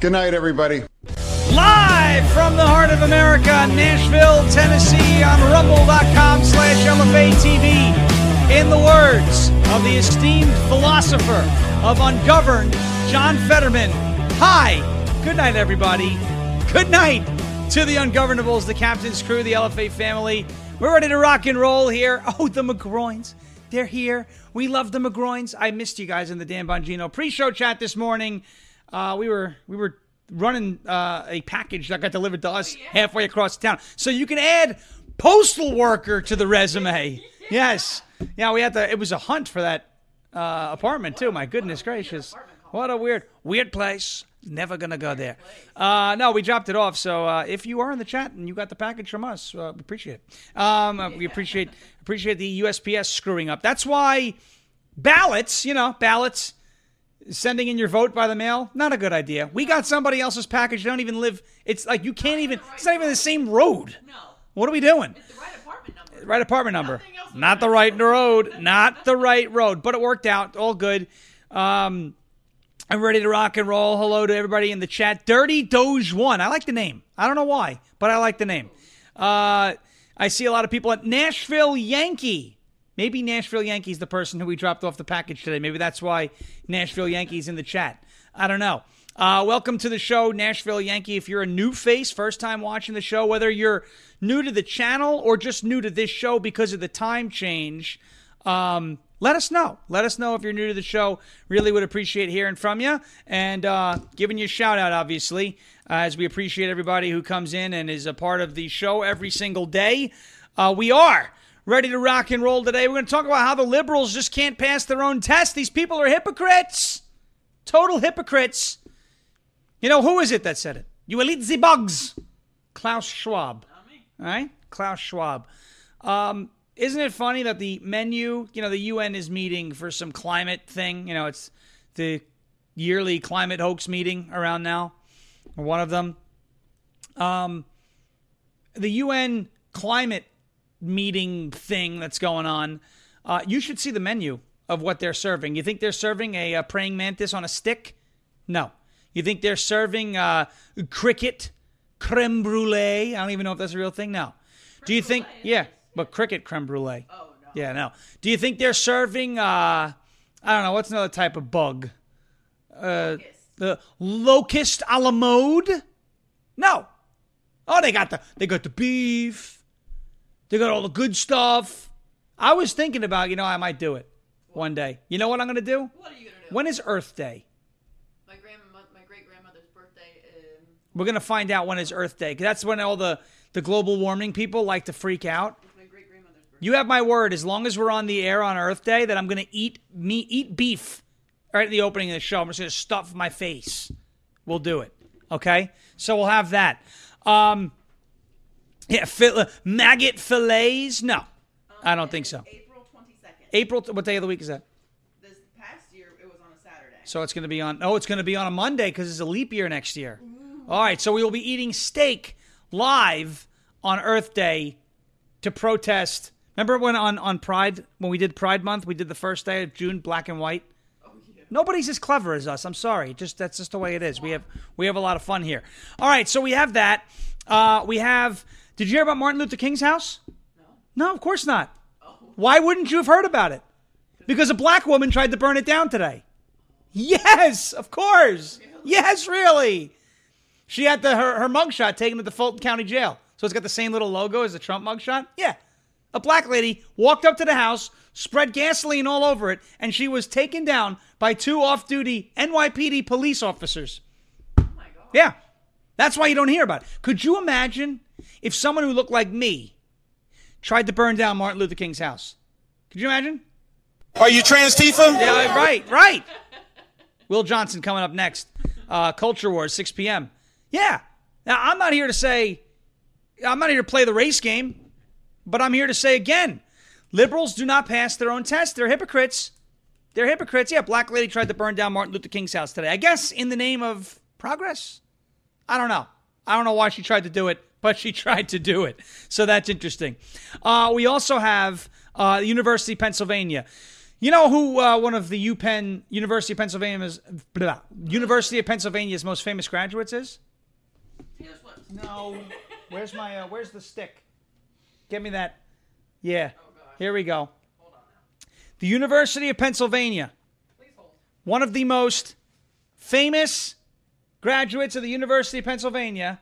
Good night, everybody. Live from the heart of America, Nashville, Tennessee, on rumble.com slash LFA TV. In the words of the esteemed philosopher of Ungoverned, John Fetterman. Hi. Good night, everybody. Good night to the Ungovernables, the captain's crew, the LFA family. We're ready to rock and roll here. Oh, the McGroins. They're here. We love the McGroins. I missed you guys in the Dan Bongino pre-show chat this morning. Uh, we were we were running uh, a package that got delivered to us halfway across town. So you can add postal worker to the resume. Yes. Yeah, we had to. It was a hunt for that uh, apartment too. My goodness gracious, what a weird weird place. Never gonna go there. Uh, no, we dropped it off. So uh, if you are in the chat and you got the package from us, uh, we appreciate it. Um, uh, we appreciate appreciate the USPS screwing up. That's why ballots, you know, ballots, sending in your vote by the mail, not a good idea. We got somebody else's package. They don't even live. It's like you can't even. It's not even the same road. No. What are we doing? It's the right apartment number. Right apartment number. Nothing else will Not the right road. Not the right road. But it worked out. All good. Um, I'm ready to rock and roll. Hello to everybody in the chat. Dirty Doge One. I like the name. I don't know why, but I like the name. Uh, I see a lot of people at Nashville Yankee. Maybe Nashville Yankees the person who we dropped off the package today. Maybe that's why Nashville Yankees in the chat. I don't know. Uh, welcome to the show, Nashville Yankee. If you're a new face, first time watching the show, whether you're new to the channel or just new to this show because of the time change, um, let us know. Let us know if you're new to the show. Really would appreciate hearing from you and uh, giving you a shout out, obviously, uh, as we appreciate everybody who comes in and is a part of the show every single day. Uh, we are ready to rock and roll today. We're going to talk about how the liberals just can't pass their own test. These people are hypocrites, total hypocrites. You know, who is it that said it? You elite the bugs. Klaus Schwab. All right? Klaus Schwab. Um, isn't it funny that the menu, you know, the UN is meeting for some climate thing? You know, it's the yearly climate hoax meeting around now, one of them. Um, the UN climate meeting thing that's going on, uh, you should see the menu of what they're serving. You think they're serving a, uh praying mantis on a stick? No. You think they're serving uh, cricket creme brulee? I don't even know if that's a real thing. No. Do you think? Yeah, but cricket creme brulee. Oh no. Yeah, no. Do you think they're serving? Uh, I don't know. What's another type of bug? Uh, the locust a la mode? No. Oh, they got the they got the beef. They got all the good stuff. I was thinking about, you know, I might do it one day. You know what I'm gonna do? What are you gonna do? When is Earth Day? my grandma, my great grandmother's birthday. Um, We're gonna find out when is Earth Day. 'cause that's when all the the global warming people like to freak out. my great grandmother's. You have my word. As long as we're on the air on Earth Day, that I'm going to eat meat, eat beef right at the opening of the show. I'm just going to stuff my face. We'll do it. Okay. So we'll have that. Um, yeah, fil- maggot fillets. No, I don't think so. April twenty second. April. What day of the week is that? This past year, it was on a Saturday. So it's going to be on. Oh, it's going to be on a Monday because it's a leap year next year. All right. So we will be eating steak live on Earth Day to protest. Remember when on on Pride when we did Pride Month, we did the first day of June, black and white. oh. Nobody's as clever as us. I'm sorry. Just that's just the way it is. We have we have a lot of fun here. All right. So we have that. Uh, we have. Did you hear about Martin Luther King's house? No. No, of course not. Why wouldn't you have heard about it? Because a black woman tried to burn it down today. Yes, of course. Yes, really. She had the, her, her mugshot taken to the Fulton County Jail. So it's got the same little logo as the Trump mugshot? Yeah. A black lady walked up to the house, spread gasoline all over it, and she was taken down by two off duty NYPD police officers. Oh my god. Yeah. That's why you don't hear about it. Could you imagine if someone who looked like me tried to burn down Martin Luther King's house? Could you imagine? Are you trans, Tifa? Yeah, right, right. Will Johnson coming up next. Uh, Culture Wars, 6 p.m. Yeah. Now, I'm not here to say, I'm not here to play the race game, but I'm here to say again liberals do not pass their own test. They're hypocrites. They're hypocrites. Yeah, black lady tried to burn down Martin Luther King's house today. I guess in the name of progress. I don't know. I don't know why she tried to do it, but she tried to do it. So that's interesting. Uh, we also have uh, University of Pennsylvania. You know who uh, one of the UPenn University of Pennsylvania's blah, University of Pennsylvania's most famous graduates is? Taylor Swift. No. Where's my uh, Where's the stick? Get me that. Yeah. Oh. Here we go. Hold on now. The University of Pennsylvania, Please hold. one of the most famous graduates of the University of Pennsylvania.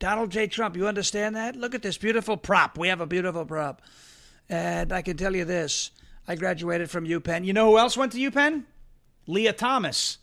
Donald J. Trump, you understand that? Look at this beautiful prop. We have a beautiful prop. And I can tell you this I graduated from UPenn. You know who else went to UPenn? Lia Thomas,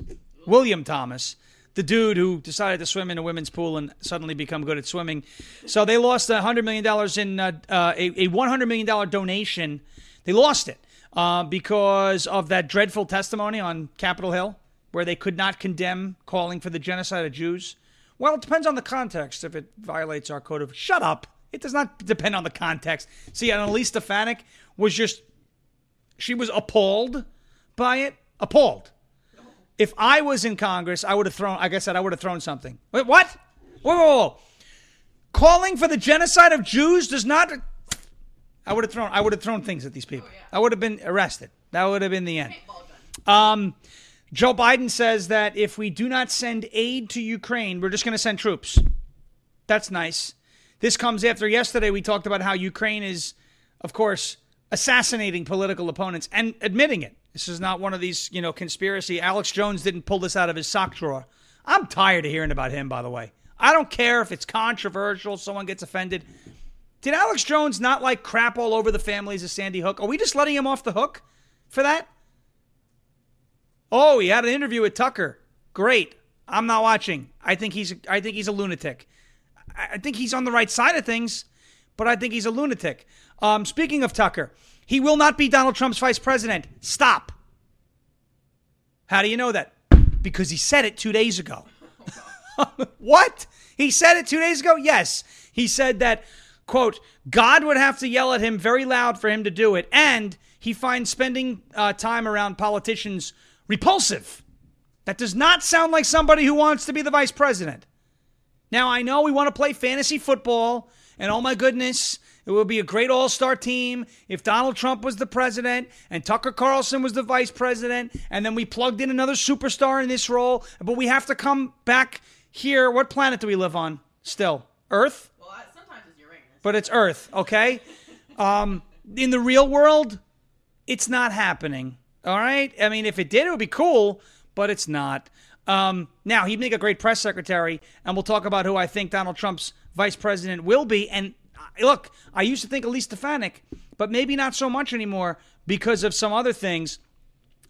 William Thomas, the dude who decided to swim in a women's pool and suddenly become good at swimming. So they lost $100 million in uh, uh, a, a $100 million donation. They lost it uh, because of that dreadful testimony on Capitol Hill where they could not condemn calling for the genocide of Jews. Well, it depends on the context if it violates our code of. Shut up. It does not depend on the context. See, and Elise Stefanik was just she was appalled by it. Appalled. If I was in Congress, I would have thrown. Like I said, I would have thrown something. Wait, what? Whoa, whoa, whoa! Calling for the genocide of Jews does not. I would have thrown. I would have thrown things at these people. I would have been arrested. That would have been the end. Um, Joe Biden says that if we do not send aid to Ukraine, we're just going to send troops. That's nice. This comes after yesterday we talked about how Ukraine is, of course, assassinating political opponents and admitting it. This is not one of these, you know, conspiracy. Alex Jones didn't pull this out of his sock drawer. I'm tired of hearing about him, by the way. I don't care if it's controversial, someone gets offended. Did Alex Jones not like crap all over the families of Sandy Hook? Are we just letting him off the hook for that? Oh, he had an interview with Tucker. Great. I'm not watching. I think he's I think he's a lunatic. I think he's on the right side of things, but I think he's a lunatic. Um, speaking of Tucker, he will not be Donald Trump's vice president. Stop. How do you know that? Because he said it two days ago. what? He said it two days ago? Yes. He said that, quote, God would have to yell at him very loud for him to do it. And he finds spending uh, time around politicians repulsive. That does not sound like somebody who wants to be the vice president. Now, I know we want to play fantasy football, and oh my goodness, it would be a great all star team if Donald Trump was the president and Tucker Carlson was the vice president, and then we plugged in another superstar in this role. But we have to come back here. What planet do we live on still? Earth? Well, sometimes it's Uranus. But it's Earth, okay? Um, in the real world, it's not happening. All right? I mean, if it did, it would be cool, but it's not. Um, now, he'd make a great press secretary, and we'll talk about who I think Donald Trump's vice president will be. And look, I used to think Elise Stefanik, but maybe not so much anymore because of some other things.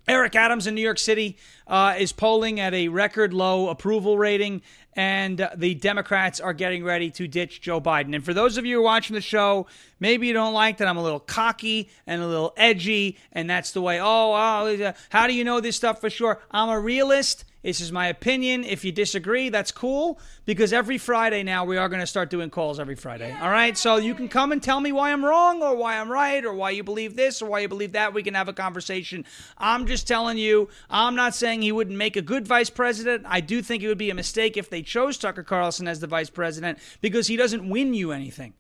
Eric Adams in New York City uh, is polling at a record low approval rating, and the Democrats are getting ready to ditch Joe Biden. And for those of you who are watching the show, maybe you don't like that I'm a little cocky and a little edgy, and that's the way, oh, oh how do you know this stuff for sure? I'm a realist. This is my opinion. If you disagree, that's cool because every Friday now we are going to start doing calls every Friday. All right. So you can come and tell me why I'm wrong or why I'm right or why you believe this or why you believe that. We can have a conversation. I'm just telling you, I'm not saying he wouldn't make a good vice president. I do think it would be a mistake if they chose Tucker Carlson as the vice president because he doesn't win you anything.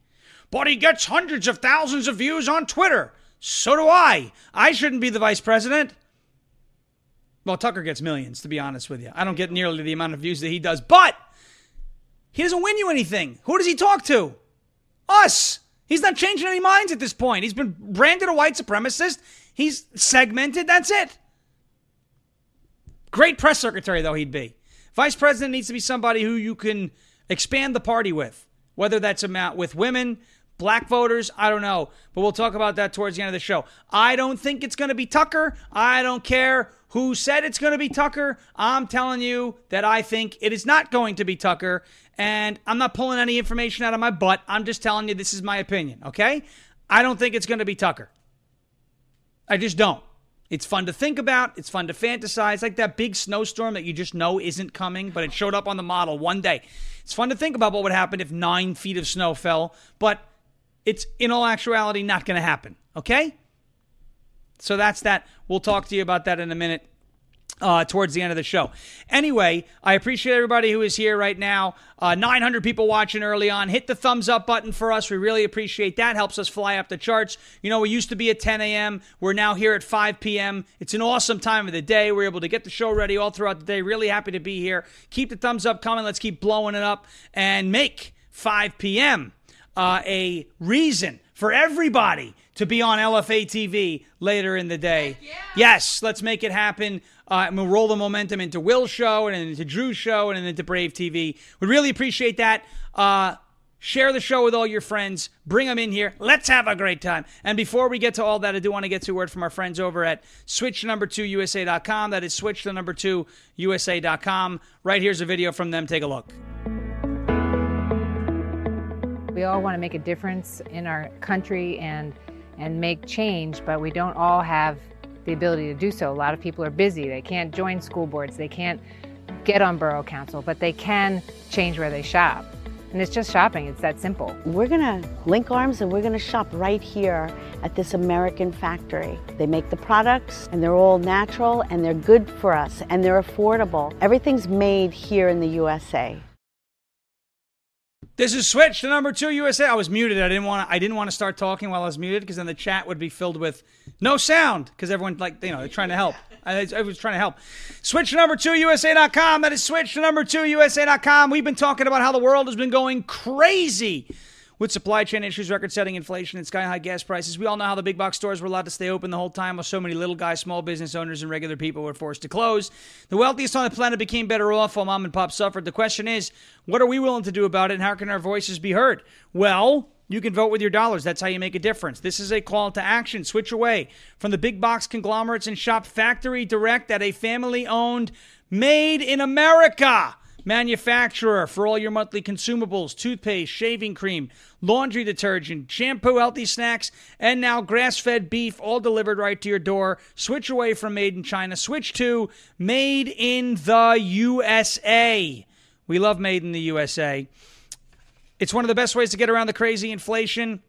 But he gets hundreds of thousands of views on Twitter. So do I. I shouldn't be the vice president. Well, Tucker gets millions, to be honest with you. I don't get nearly the amount of views that he does, but he doesn't win you anything. Who does he talk to? Us. He's not changing any minds at this point. He's been branded a white supremacist. He's segmented. That's it. Great press secretary, though, he'd be. Vice president needs to be somebody who you can expand the party with, whether that's amount with women, black voters, I don't know. But we'll talk about that towards the end of the show. I don't think it's going to be Tucker. I don't care who said it's going to be Tucker. I'm telling you that I think it is not going to be Tucker. And I'm not pulling any information out of my butt. I'm just telling you this is my opinion, okay? I don't think it's going to be Tucker. I just don't. It's fun to think about. It's fun to fantasize. Like that big snowstorm that you just know isn't coming, but it showed up on the model one day. It's fun to think about what would happen if nine feet of snow fell, but it's in all actuality not going to happen, okay? So that's that. We'll talk to you about that in a minute. uh, towards the end of the show. Anyway, I appreciate everybody who is here right now. Uh, 900 people watching early on. Hit the thumbs up button for us. We really appreciate that. Helps us fly up the charts. You know, we used to be at 10 a.m. We're now here at 5 p.m. It's an awesome time of the day. We're able to get the show ready all throughout the day. Really happy to be here. Keep the thumbs up coming. Let's keep blowing it up and make 5 p.m. Uh, a reason for everybody to be on LFA TV later in the day. yeah. Yes, let's make it happen. Uh, and we'll roll the momentum into Will's show and into Drew's show and into Brave TV. We really appreciate that. Uh, share the show with all your friends. Bring them in here. Let's have a great time. And before we get to all that, I do want to get to a word from our friends over at switch number two USA.com. That is switch the number two USA.com. Right here's a video from them. Take a look. We all want to make a difference in our country and and make change, but we don't all have the ability to do so. A lot of people are busy. They can't join school boards. They can't get on borough council, but they can change where they shop. And it's just shopping. It's that simple. We're to link arms and we're to shop right here at this American factory. They make the products and they're all natural and they're good for us and they're affordable. Everything's made here in the USA. This is Switch to number two USA. I was muted. I didn't want to. I didn't want to start talking while I was muted because then the chat would be filled with no sound because everyone like you know they're trying to help. I, I was trying to help. Switch to number two USA.com. That is switch to number two USA.com. We've been talking about how the world has been going crazy with supply chain issues, record setting inflation, and sky high gas prices. We all know how the big box stores were allowed to stay open the whole time while so many little guys, small business owners, and regular people were forced to close. The wealthiest on the planet became better off while mom and pop suffered. The question is, what are we willing to do about it, and how can our voices be heard? Well, you can vote with your dollars. That's how you make a difference. This is a call to action. Switch away from the big box conglomerates and shop factory direct at a family owned, made in America manufacturer for all your monthly consumables toothpaste, shaving cream, laundry detergent, shampoo, healthy snacks, and now grass fed beef, all delivered right to your door. Switch away from made in China, switch to made in the USA. We love made in the USA. It's one of the best ways to get around the crazy inflation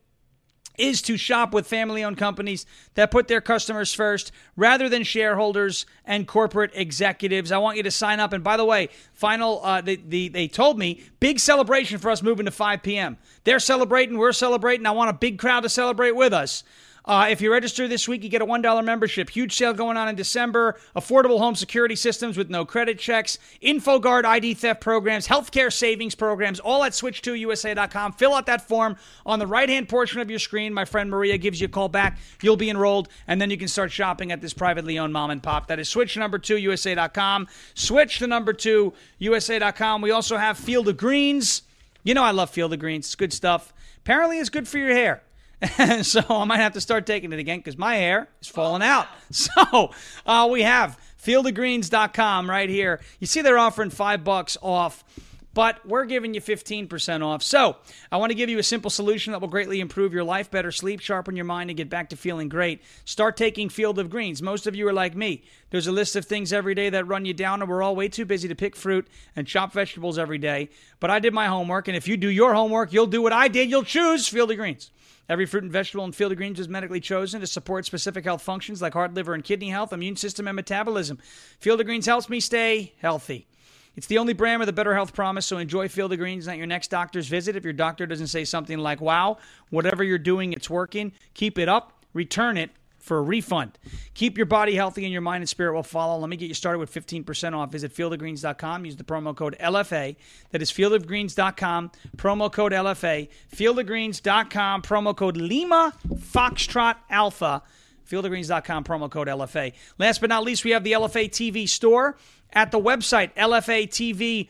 is to shop with family owned companies that put their customers first rather than shareholders and corporate executives. I want you to sign up. And by the way, final, uh, they, they, they told me big celebration for us moving to 5 p.m. They're celebrating, we're celebrating. I want a big crowd to celebrate with us. Uh, if you register this week, you get a $1 membership. Huge sale going on in December. Affordable home security systems with no credit checks. InfoGuard ID theft programs. Healthcare savings programs. All at switch2usa.com. Fill out that form on the right hand portion of your screen. My friend Maria gives you a call back. You'll be enrolled, and then you can start shopping at this privately owned mom and pop. That is switch number two USA.com. Switch to number two USA.com. We also have Field of Greens. You know I love Field of Greens. It's good stuff. Apparently, it's good for your hair. so I might have to start taking it again because my hair is falling out. So uh, we have fieldofgreens.com right here. You see they're offering five bucks off, but we're giving you 15% off. So I want to give you a simple solution that will greatly improve your life, better sleep, sharpen your mind, and get back to feeling great. Start taking Field of Greens. Most of you are like me. There's a list of things every day that run you down, and we're all way too busy to pick fruit and chop vegetables every day. But I did my homework, and if you do your homework, you'll do what I did. You'll choose Field of Greens. Every fruit and vegetable in Field of Greens is medically chosen to support specific health functions like heart, liver, and kidney health, immune system, and metabolism. Field of Greens helps me stay healthy. It's the only brand with a better health promise, so enjoy Field of Greens at your next doctor's visit. If your doctor doesn't say something like, wow, whatever you're doing, it's working, keep it up, return it for a refund. Keep your body healthy and your mind and spirit will follow. Let me get you started with 15% off. Visit fieldofgreens.com. Use the promo code LFA. That is fieldofgreens.com. Promo code LFA. Fieldofgreens.com. Promo code Lima Foxtrot Alpha. Fieldofgreens.com. Promo code LFA. Last but not least, we have the LFA TV store at the website lfatv.us.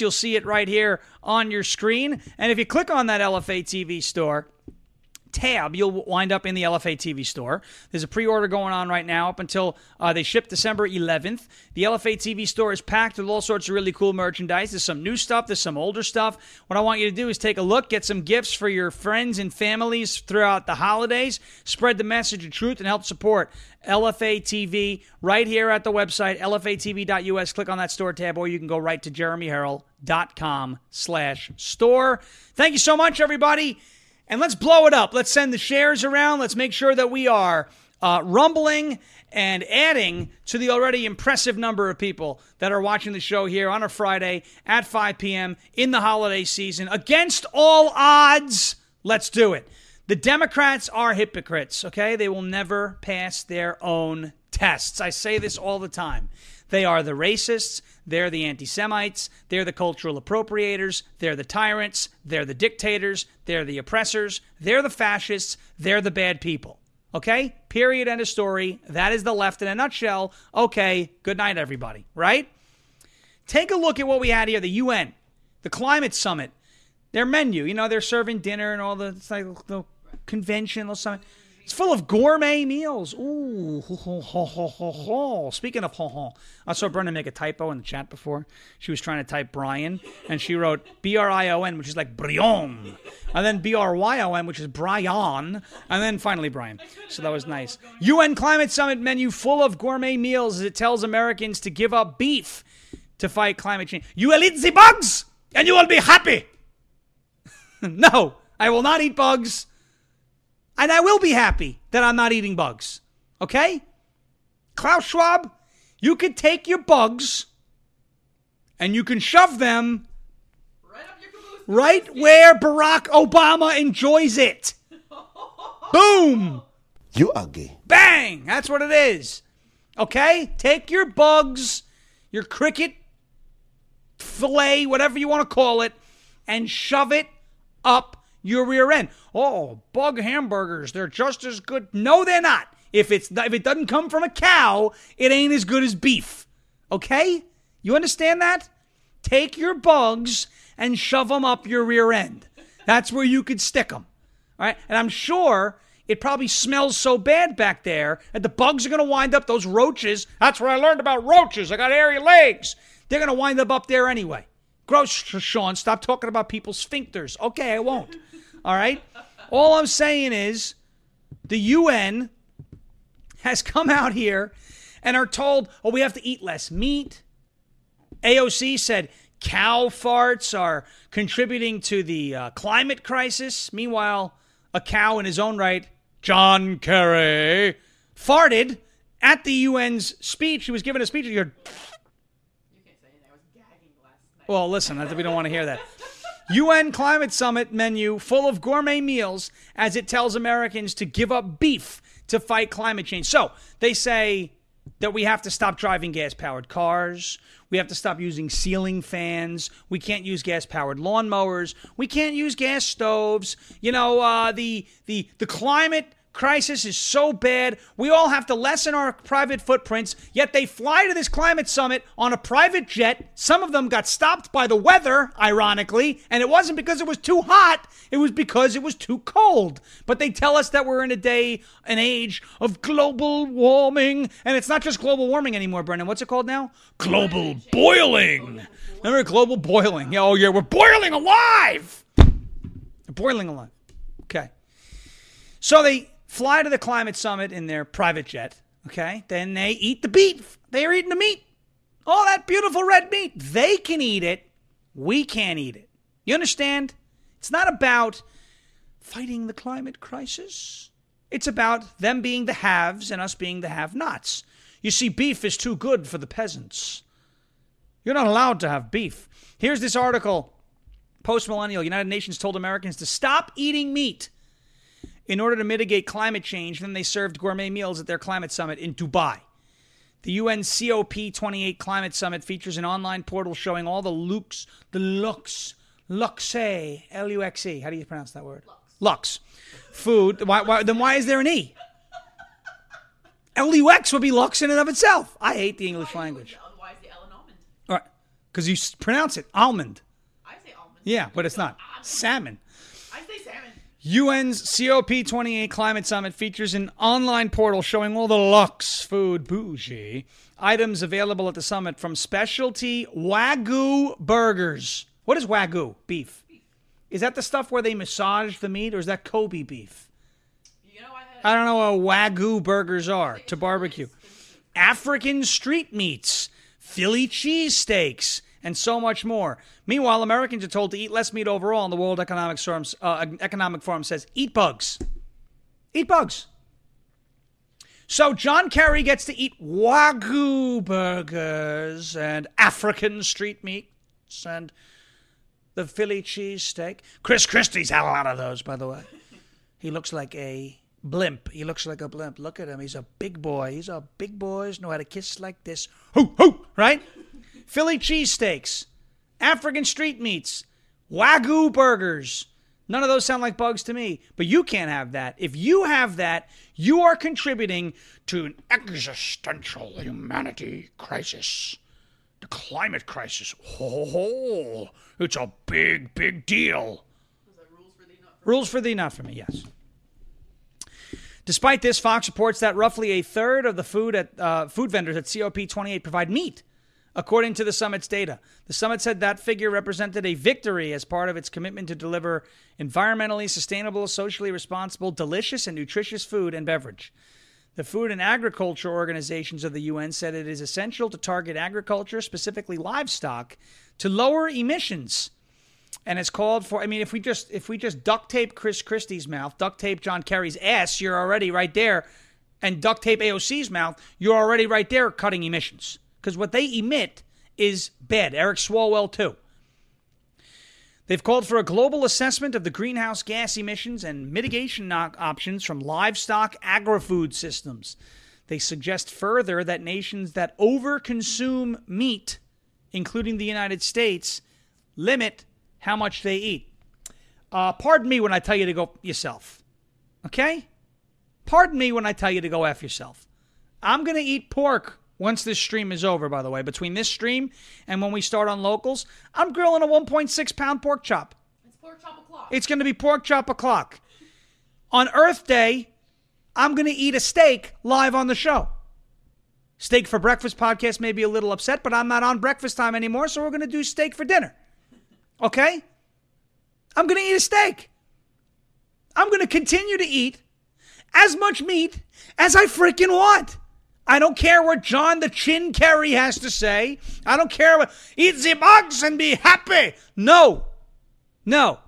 You'll see it right here on your screen. And if you click on that LFA TV store, tab, you'll wind up in the LFA TV store. There's a pre order going on right now up until uh, they ship December 11th. The LFA TV store is packed with all sorts of really cool merchandise. There's some new stuff, there's some older stuff. What I want you to do is take a look, get some gifts for your friends and families throughout the holidays, spread the message of truth, and help support LFA TV right here at the website, lfatv.us. Click on that store tab, or you can go right to jeremyherrell.com slash store. Thank you so much, everybody. And let's blow it up. Let's send the shares around. Let's make sure that we are uh, rumbling and adding to the already impressive number of people that are watching the show here on a Friday at 5 p.m. in the holiday season. Against all odds, let's do it. The Democrats are hypocrites, okay? They will never pass their own tests. I say this all the time. They are the racists, they're the anti Semites, they're the cultural appropriators, they're the tyrants, they're the dictators, they're the oppressors, they're the fascists, they're the bad people. Okay? Period. End of story. That is the left in a nutshell. Okay. Good night, everybody. Right? Take a look at what we had here the UN, the climate summit, their menu. You know, they're serving dinner and all the, like the. It's full of gourmet meals. Ooh, ho, ho, ho. Speaking of ho, ho, I saw Brenda make a typo in the chat before. She was trying to type Brian, and she wrote B R I O N, which is like Brion, and then B R Y O N, which is Brian, and then finally Brian. So that was nice. UN Climate Summit menu full of gourmet meals as it tells Americans to give up beef to fight climate change. You will eat the bugs, and you will be happy. no, I will not eat bugs. And I will be happy that I'm not eating bugs. Okay? Klaus Schwab, you could take your bugs and you can shove them Right up your caboose. right where Barack Obama enjoys it. Boom! You are gay. Bang! That's what it is. Okay? Take your bugs, your cricket fillet, whatever you want to call it, and shove it up your rear end. Oh, bug hamburgers, they're just as good. No, they're not. If it's if it doesn't come from a cow, it ain't as good as beef. Okay? You understand that? Take your bugs and shove them up your rear end. That's where you could stick them. All right? And I'm sure it probably smells so bad back there that the bugs are going to wind up those roaches. That's where I learned about roaches. I got hairy legs. They're going to wind up up there anyway. Gross, Sean. Stop talking about people's sphincters. Okay, I won't. All right? All I'm saying is the UN has come out here and are told, oh, we have to eat less meat. AOC said cow farts are contributing to the uh, climate crisis. Meanwhile, a cow in his own right, John Kerry, farted at the UN's speech. He was giving a speech. You heard, You can't say anything. I was gagging last night. well, listen, we don't want to hear that. UN Climate Summit menu full of gourmet meals as it tells Americans to give up beef to fight climate change. So they say that we have to stop driving gas powered cars. We have to stop using ceiling fans. We can't use gas powered lawnmowers. We can't use gas stoves. You know, uh, the, the, the climate crisis is so bad. We all have to lessen our private footprints, yet they fly to this climate summit on a private jet. Some of them got stopped by the weather, ironically, and it wasn't because it was too hot, it was because it was too cold. But they tell us that we're in a day, an age of global warming, and it's not just global warming anymore, Brendan. What's it called now? Global boiling. Remember global boiling? Yeah, oh yeah, we're boiling alive. Boiling alive. Okay. So they fly to the climate summit in their private jet. Okay. Then they eat the beef. They're eating the meat. All that beautiful red meat. They can eat it. We can't eat it. You understand? It's not about fighting the climate crisis. It's about them being the haves and us being the have nots. You see, beef is too good for the peasants. You're not allowed to have beef. Here's this article Post millennial, United Nations told Americans to stop eating meat in order to mitigate climate change. Then they served gourmet meals at their climate summit in Dubai. The UN COP28 Climate Summit features an online portal showing all the lux, the lux, luxe, L U X E. How do you pronounce that word? Lux. Food. Why, why, then why is there an E? L U X would be lux in and of itself. I hate the English language. Otherwise, the L and almond. All right. Because you pronounce it almond. I say almond. Yeah, but it's not. Salmon. I say salmon. UN's COP28 Climate Summit features an online portal showing all the luxe food bougie items available at the summit from specialty Wagyu burgers. What is Wagyu? Beef. Is that the stuff where they massage the meat or is that Kobe beef? You know, I. I don't know what Wagyu burgers are to barbecue. African street meats, Philly cheesesteaks, and so much more. Meanwhile, Americans are told to eat less meat overall, and the World Economic Forum, uh, Economic Forum says eat bugs. Eat bugs. So John Kerry gets to eat Wagyu burgers and African street meats and the Philly cheesesteak. Chris Christie's had a lot of those, by the way. He looks like a blimp. He looks like a blimp. Look at him. He's a big boy. He's a big boys know how to kiss like this. Hoo hoo, right? Philly cheesesteaks, African street meats, Wagyu burgers. None of those sound like bugs to me, but you can't have that. If you have that, you are contributing to an existential humanity crisis. The climate crisis. Oh, it's a big, big deal. Rules for thee, not for me, yes. Despite this, Fox reports that roughly a third of the food at uh, food vendors at COP28 provide meat, according to the summit's data. The summit said that figure represented a victory as part of its commitment to deliver environmentally sustainable, socially responsible, delicious, and nutritious food and beverage. The Food and Agriculture Organizations of the UN said it is essential to target agriculture, specifically livestock, to lower emissions and it's called for. I mean, if we just if we just duct tape Chris Christie's mouth, duct tape John Kerry's ass, you're already right there, and duct tape AOC's mouth, you're already right there cutting emissions because what they emit is bad. Eric Swalwell too. They've called for a global assessment of the greenhouse gas emissions and mitigation options from livestock agri-food systems. They suggest further that nations that overconsume meat, including the United States, limit how much they eat. Uh, pardon me when I tell you to go yourself. Okay? Pardon me when I tell you to go F yourself. I'm going to eat pork once this stream is over, by the way. Between this stream and when we start on locals, I'm grilling a 1.6 pound pork chop. It's pork chop o'clock. It's going to be pork chop o'clock. On Earth Day, I'm going to eat a steak live on the show. Steak for Breakfast podcast may be a little upset, but I'm not on breakfast time anymore, so we're going to do steak for dinner. Okay? I'm going to eat a steak. I'm going to continue to eat as much meat as I freaking want. I don't care what John the Chin Kerry has to say. I don't care what eat the bugs and be happy. No. No.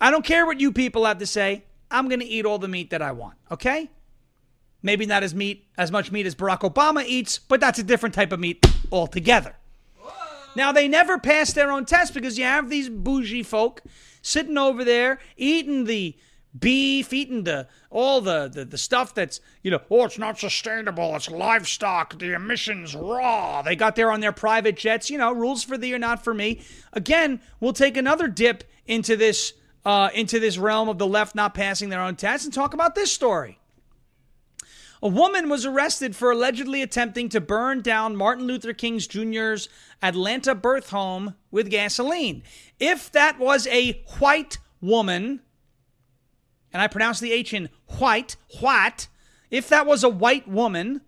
I don't care what you people have to say. I'm to eat all the meat that I want, okay? Maybe not as meat as much meat as Barack Obama eats, but that's a different type of meat altogether. Now, they never pass their own test because you have these bougie folk sitting over there eating the beef, eating the all the, the, the stuff that's, you know, oh, it's not sustainable. It's livestock. The emissions raw. They got there on their private jets. You know, rules for thee or not for me. Again, we'll take another dip into this uh, into this realm of the left not passing their own tests and talk about this story. A woman was arrested for allegedly attempting to burn down Martin Luther King Jr.'s Atlanta birth home with gasoline. If that was a white woman, and I pronounce the H in white, white, if that was a white woman,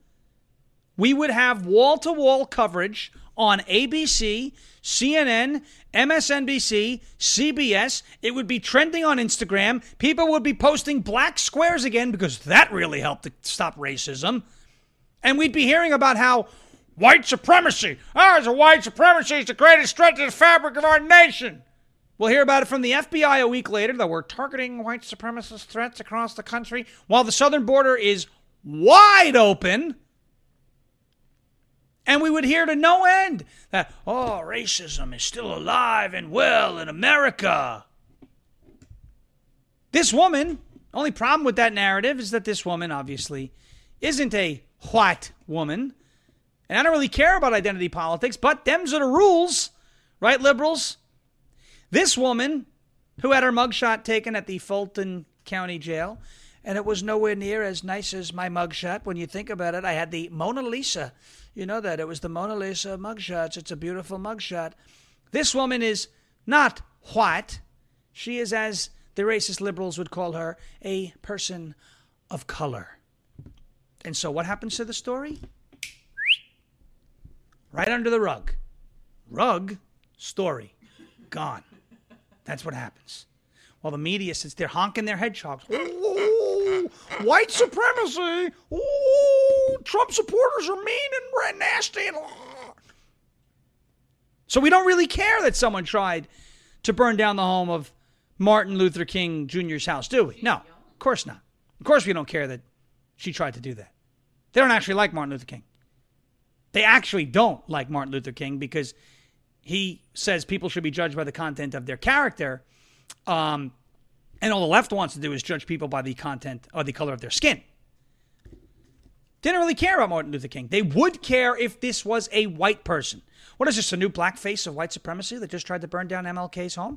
we would have wall to wall coverage on ABC, CNN, MSNBC, CBS. It would be trending on Instagram. People would be posting black squares again because that really helped to stop racism. And we'd be hearing about how white supremacy, ah, oh, it's a white supremacy, it's the greatest threat to the fabric of our nation. We'll hear about it from the FBI a week later that we're targeting white supremacist threats across the country while the southern border is wide open. And we would hear to no end that, oh, racism is still alive and well in America. This woman, only problem with that narrative is that this woman obviously isn't a white woman. And I don't really care about identity politics, but them's are the rules, right, liberals? This woman, who had her mugshot taken at the Fulton County Jail, and it was nowhere near as nice as my mugshot. When you think about it, I had the Mona Lisa you know that. It was the Mona Lisa mugshots. It's a beautiful mugshot. This woman is not white. She is, as the racist liberals would call her, a person of color. And so what happens to the story? Right under the rug. Rug, story, gone. That's what happens. While the media sits there honking their hedgehogs. Ooh, white supremacy. Ooh, Trump supporters are mean and nasty. And, so we don't really care that someone tried to burn down the home of Martin Luther King Jr.'s house, do we? No, of course not. Of course we don't care that she tried to do that. They don't actually like Martin Luther King. They actually don't like Martin Luther King because he says people should be judged by the content of their character. Um, and all the left wants to do is judge people by the content or the color of their skin. Didn't really care about Martin Luther King. They would care if this was a white person. What is this, a new blackface of white supremacy that just tried to burn down MLK's home?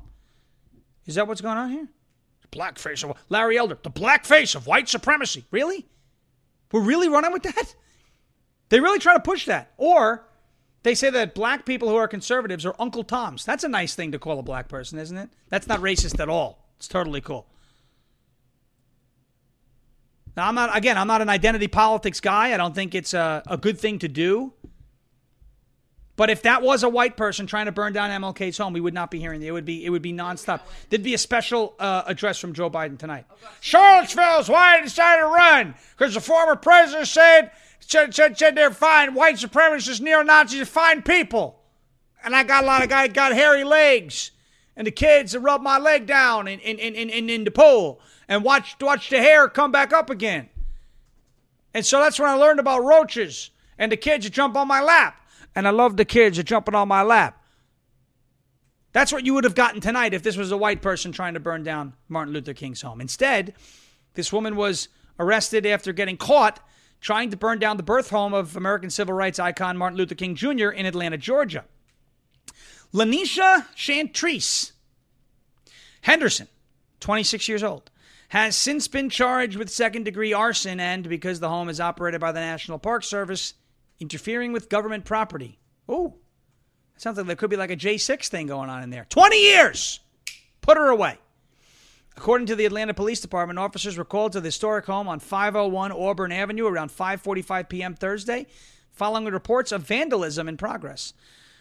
Is that what's going on here? The blackface of Larry Elder, the blackface of white supremacy. Really? We're really running with that? They really try to push that. Or they say that black people who are conservatives are Uncle Toms. That's a nice thing to call a black person, isn't it? That's not racist at all. It's totally cool. Now, I'm not, again, I'm not an identity politics guy. I don't think it's a, a good thing to do. But if that was a white person trying to burn down MLK's home, we would not be hearing it. It would be it would be nonstop. There'd be a special uh, address from Joe Biden tonight. Charlottesville's why I decided to run because the former president said said, said, said they're fine white supremacists, neo Nazis fine people, and I got a lot of guys got hairy legs, and the kids that rub my leg down in in, in, in, in the pool and watch watch the hair come back up again. And so that's when I learned about roaches and the kids that jump on my lap and I love the kids that jumping on my lap. That's what you would have gotten tonight if this was a white person trying to burn down Martin Luther King's home. Instead, this woman was arrested after getting caught trying to burn down the birth home of American civil rights icon Martin Luther King Jr. in Atlanta, Georgia. Lanisha Chantrice Henderson, 26 years old, has since been charged with second degree arson and, because the home is operated by the National Park Service, interfering with government property. Oh, sounds like there could be like a J6 thing going on in there. 20 years! Put her away. According to the Atlanta Police Department, officers were called to the historic home on 501 Auburn Avenue around 5:45 p.m. Thursday, following reports of vandalism in progress.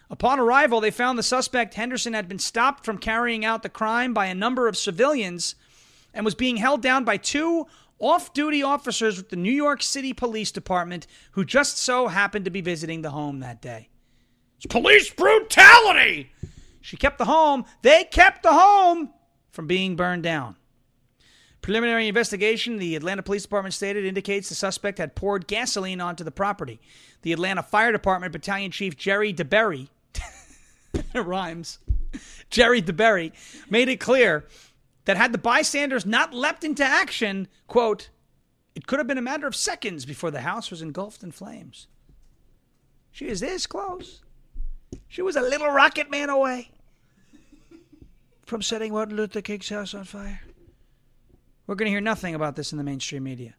Upon arrival, they found the suspect Henderson had been stopped from carrying out the crime by a number of civilians and was being held down by two off duty officers with the New York City Police Department who just so happened to be visiting the home that day. It's police brutality! She kept the home, they kept the home from being burned down. Preliminary investigation, the Atlanta Police Department stated, indicates the suspect had poured gasoline onto the property. The Atlanta Fire Department Battalion Chief Jerry DeBerry, it rhymes, Jerry DeBerry, made it clear that had the bystanders not leapt into action, quote, it could have been a matter of seconds before the house was engulfed in flames. She is this close. She was a little rocket man away from setting Martin Luther King's house on fire. We're going to hear nothing about this in the mainstream media.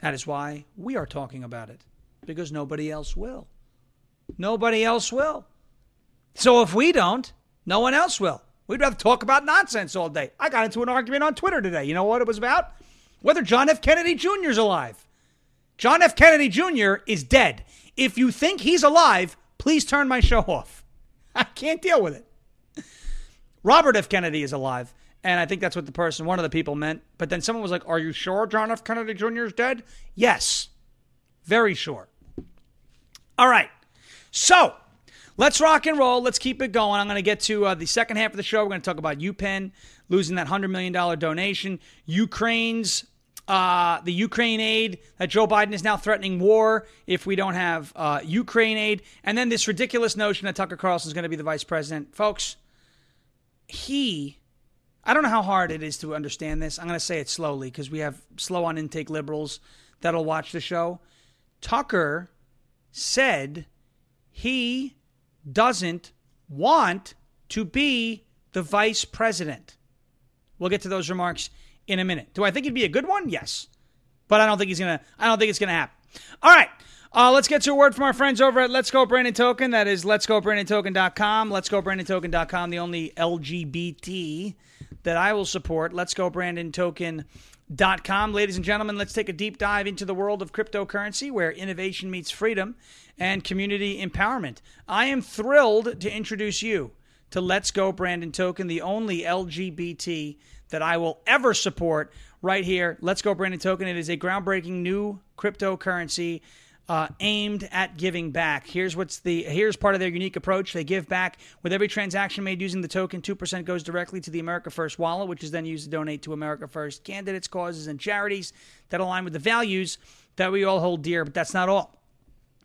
That is why we are talking about it, because nobody else will. Nobody else will. So if we don't, no one else will. We'd rather talk about nonsense all day. I got into an argument on Twitter today. You know what it was about? Whether John F. Kennedy Jr. is alive. John F. Kennedy Jr. is dead. If you think he's alive, please turn my show off. I can't deal with it. Robert F. Kennedy is alive. And I think that's what the person, one of the people meant. But then someone was like, Are you sure John F. Kennedy Jr. is dead? Yes. Very sure. All right. So let's rock and roll. Let's keep it going. I'm going to get to uh, the second half of the show. We're going to talk about UPenn losing that $100 million donation, Ukraine's. Uh, the Ukraine aid that Joe Biden is now threatening war if we don't have uh, Ukraine aid, and then this ridiculous notion that Tucker Carlson is going to be the vice president. Folks, he, I don't know how hard it is to understand this. I'm going to say it slowly because we have slow on intake liberals that'll watch the show. Tucker said he doesn't want to be the vice president. We'll get to those remarks in a minute. Do I think it'd be a good one? Yes. But I don't think he's gonna I don't think it's gonna happen. All right. Uh, let's get to a word from our friends over at Let's Go Brandon Token. That is Let's Go Brandon Token.com. Let's Go Brandon Token.com, the only LGBT that I will support. Let's Go Brandon Token.com. Ladies and gentlemen, let's take a deep dive into the world of cryptocurrency where innovation meets freedom and community empowerment. I am thrilled to introduce you to Let's Go Brandon Token, the only LGBT that I will ever support right here. Let's Go Brandon Token. It is a groundbreaking new cryptocurrency uh, aimed at giving back. Here's what's the here's part of their unique approach. They give back with every transaction made using the token. Two percent goes directly to the America First wallet, which is then used to donate to America First candidates, causes, and charities that align with the values that we all hold dear, but that's not all.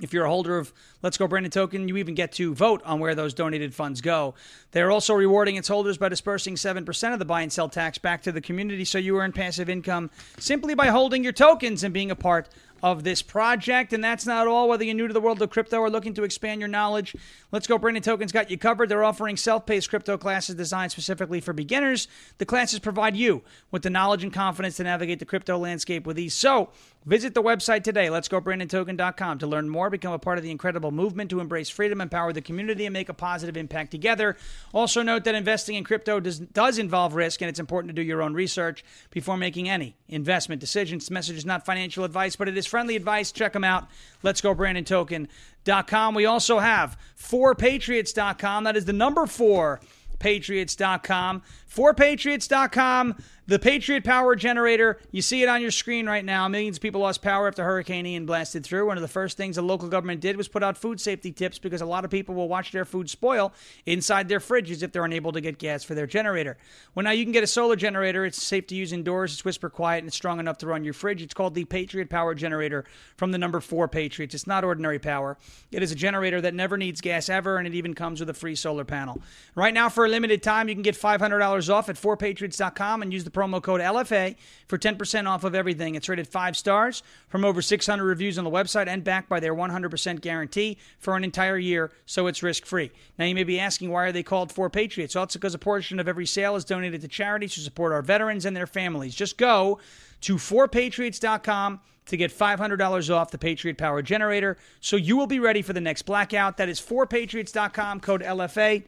If you're a holder of Let's Go Brandon token, you even get to vote on where those donated funds go. They're also rewarding its holders by dispersing 7% of the buy and sell tax back to the community so you earn passive income simply by holding your tokens and being a part of this project. And that's not all. Whether you're new to the world of crypto or looking to expand your knowledge, Let's Go Brandon Tokens got you covered. They're offering self paced crypto classes designed specifically for beginners. The classes provide you with the knowledge and confidence to navigate the crypto landscape with ease. So visit the website today, let's go brandontoken.com, to learn more, become a part of the incredible movement to embrace freedom, empower the community, and make a positive impact together. Also, note that investing in crypto does, does involve risk, and it's important to do your own research before making any investment decisions. This message is not financial advice, but it is friendly advice. Check them out. Let's go, BrandonToken.com. We also have 4patriots.com. That is the number four patriots.com. ForPatriots.com, the Patriot Power Generator. You see it on your screen right now. Millions of people lost power after Hurricane Ian blasted through. One of the first things the local government did was put out food safety tips because a lot of people will watch their food spoil inside their fridges if they're unable to get gas for their generator. Well, now you can get a solar generator. It's safe to use indoors. It's whisper quiet and it's strong enough to run your fridge. It's called the Patriot Power Generator from the number four Patriots. It's not ordinary power. It is a generator that never needs gas ever, and it even comes with a free solar panel. Right now, for a limited time, you can get $500 off at 4patriots.com and use the promo code LFA for 10% off of everything. It's rated five stars from over 600 reviews on the website and backed by their 100% guarantee for an entire year, so it's risk free. Now, you may be asking, why are they called 4 Patriots? Well, it's because a portion of every sale is donated to charities to support our veterans and their families. Just go to 4patriots.com to get $500 off the Patriot Power Generator so you will be ready for the next blackout. That is 4patriots.com, code LFA.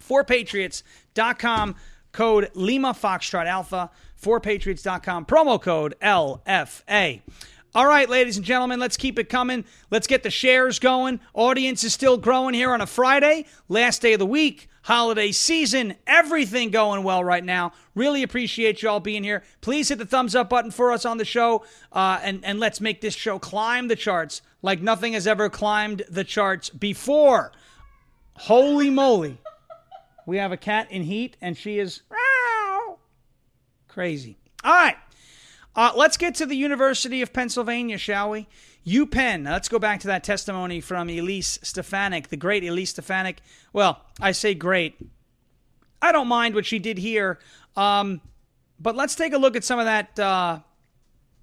4patriots.com, code Lima Foxtrot Alpha, 4patriots.com, promo code LFA. All right, ladies and gentlemen, let's keep it coming. Let's get the shares going. Audience is still growing here on a Friday, last day of the week, holiday season, everything going well right now. Really appreciate y'all being here. Please hit the thumbs up button for us on the show, uh, and, and let's make this show climb the charts like nothing has ever climbed the charts before. Holy moly. We have a cat in heat, and she is crazy. All right. Uh, let's get to the University of Pennsylvania, shall we? UPenn. Now, let's go back to that testimony from Elise Stefanik, the great Elise Stefanik. Well, I say great. I don't mind what she did here, um, but let's take a look at some of that uh,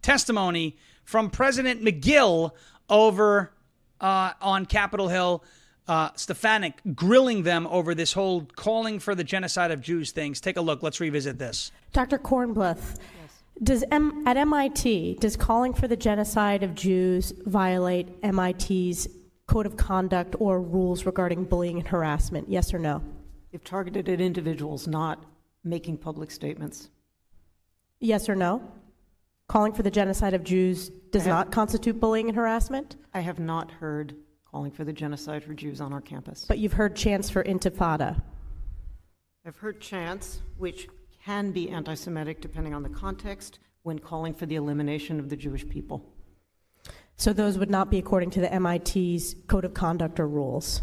testimony from President Magill over uh, on Capitol Hill uh, Stefanik grilling them over this whole calling for the genocide of Jews things. Take a look. Let's revisit this. Dr. Kornbluth, does M- at MIT does calling for the genocide of Jews violate MIT's code of conduct or rules regarding bullying and harassment? Yes or no? If targeted at individuals, not making public statements. Yes or no? Calling for the genocide of Jews does have- not constitute bullying and harassment, I have not heard calling for the genocide for Jews on our campus. but you've heard chants for intifada. I've heard chants, which can be anti Semitic depending on the context, when calling for the elimination of the Jewish people. So those would not be according to the MIT's code of conduct or rules.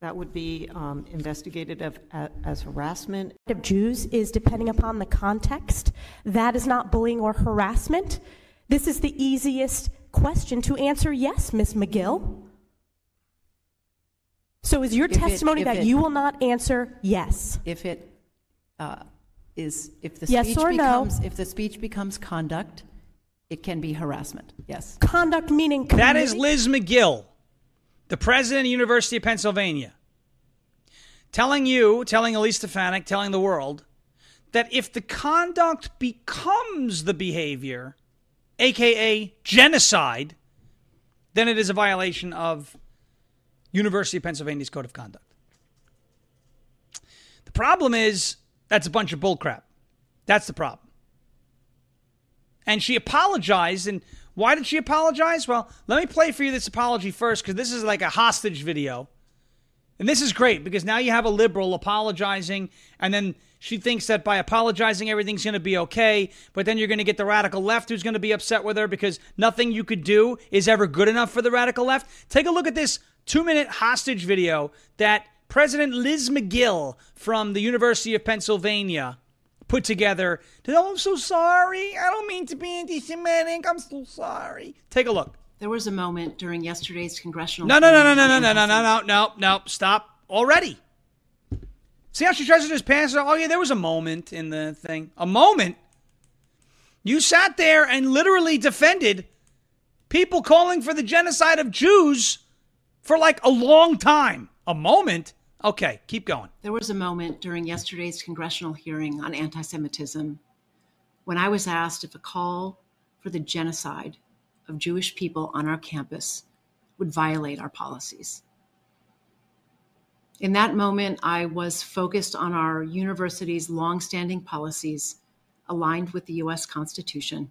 That would be um, investigated of, a- as harassment. Of Jews is depending upon the context. That is not bullying or harassment. This is the easiest question to answer yes, Ms. Magill. So is your If it- testimony if that it- you will not answer yes? if it uh, is if the Yes speech or no? becomes if the speech becomes conduct, it can be harassment. Yes. Conduct meaning That is community- Liz Magill, the president of the University of Pennsylvania, telling you, telling Elise Stefanik, telling the world that if the conduct becomes the behavior, aka genocide, then it is a violation of University of Pennsylvania's code of conduct. The problem is that's a bunch of bullcrap. That's the problem. And she apologized. And why did she apologize? Well, let me play for you this apology first because this is like a hostage video. And this is great because now you have a liberal apologizing, and then she thinks that by apologizing, everything's going to be okay. But then you're going to get the radical left who's going to be upset with her because nothing you could do is ever good enough for the radical left. Take a look at this two minute hostage video that President Liz Magill from the University of Pennsylvania put together oh, I'm so sorry. I don't mean to be anti Semitic. I'm so sorry. Take a look. There was a moment during yesterday's congressional. No, no, no, no, no, no, no, no, no, no, no, no. Stop already. See how she tries to just pass it? Oh, yeah, there was a moment in the thing. A moment? You sat there and literally defended people calling for the genocide of Jews for like a long time. A moment? Okay, keep going. There was a moment during yesterday's congressional hearing on anti Semitism when I was asked if a call for the genocide of Jewish people on our campus would violate our policies. In that moment, I was focused on our university's longstanding policies aligned with the US Constitution,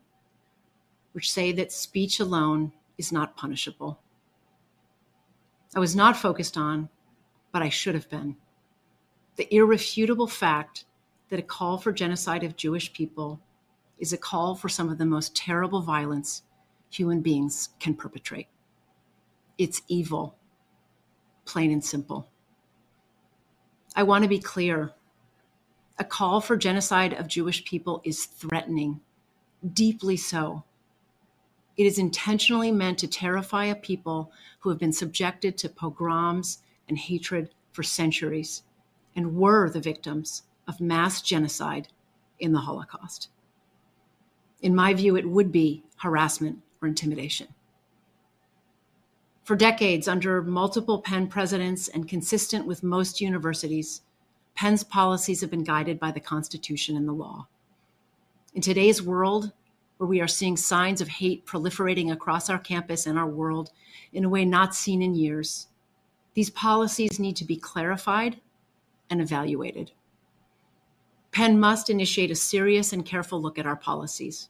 which say that speech alone is not punishable. I was not focused on, but I should have been, the irrefutable fact that a call for genocide of Jewish people is a call for some of the most terrible violence human beings can perpetrate. It's evil, plain and simple. I want to be clear. A call for genocide of Jewish people is threatening, deeply so. It is intentionally meant to terrify a people who have been subjected to pogroms and hatred for centuries and were the victims of mass genocide in the Holocaust. In my view, it would be harassment or intimidation. For decades, under multiple Penn presidents and consistent with most universities, Penn's policies have been guided by the Constitution and the law. In today's world, where we are seeing signs of hate proliferating across our campus and our world in a way not seen in years, these policies need to be clarified and evaluated. Penn must initiate a serious and careful look at our policies,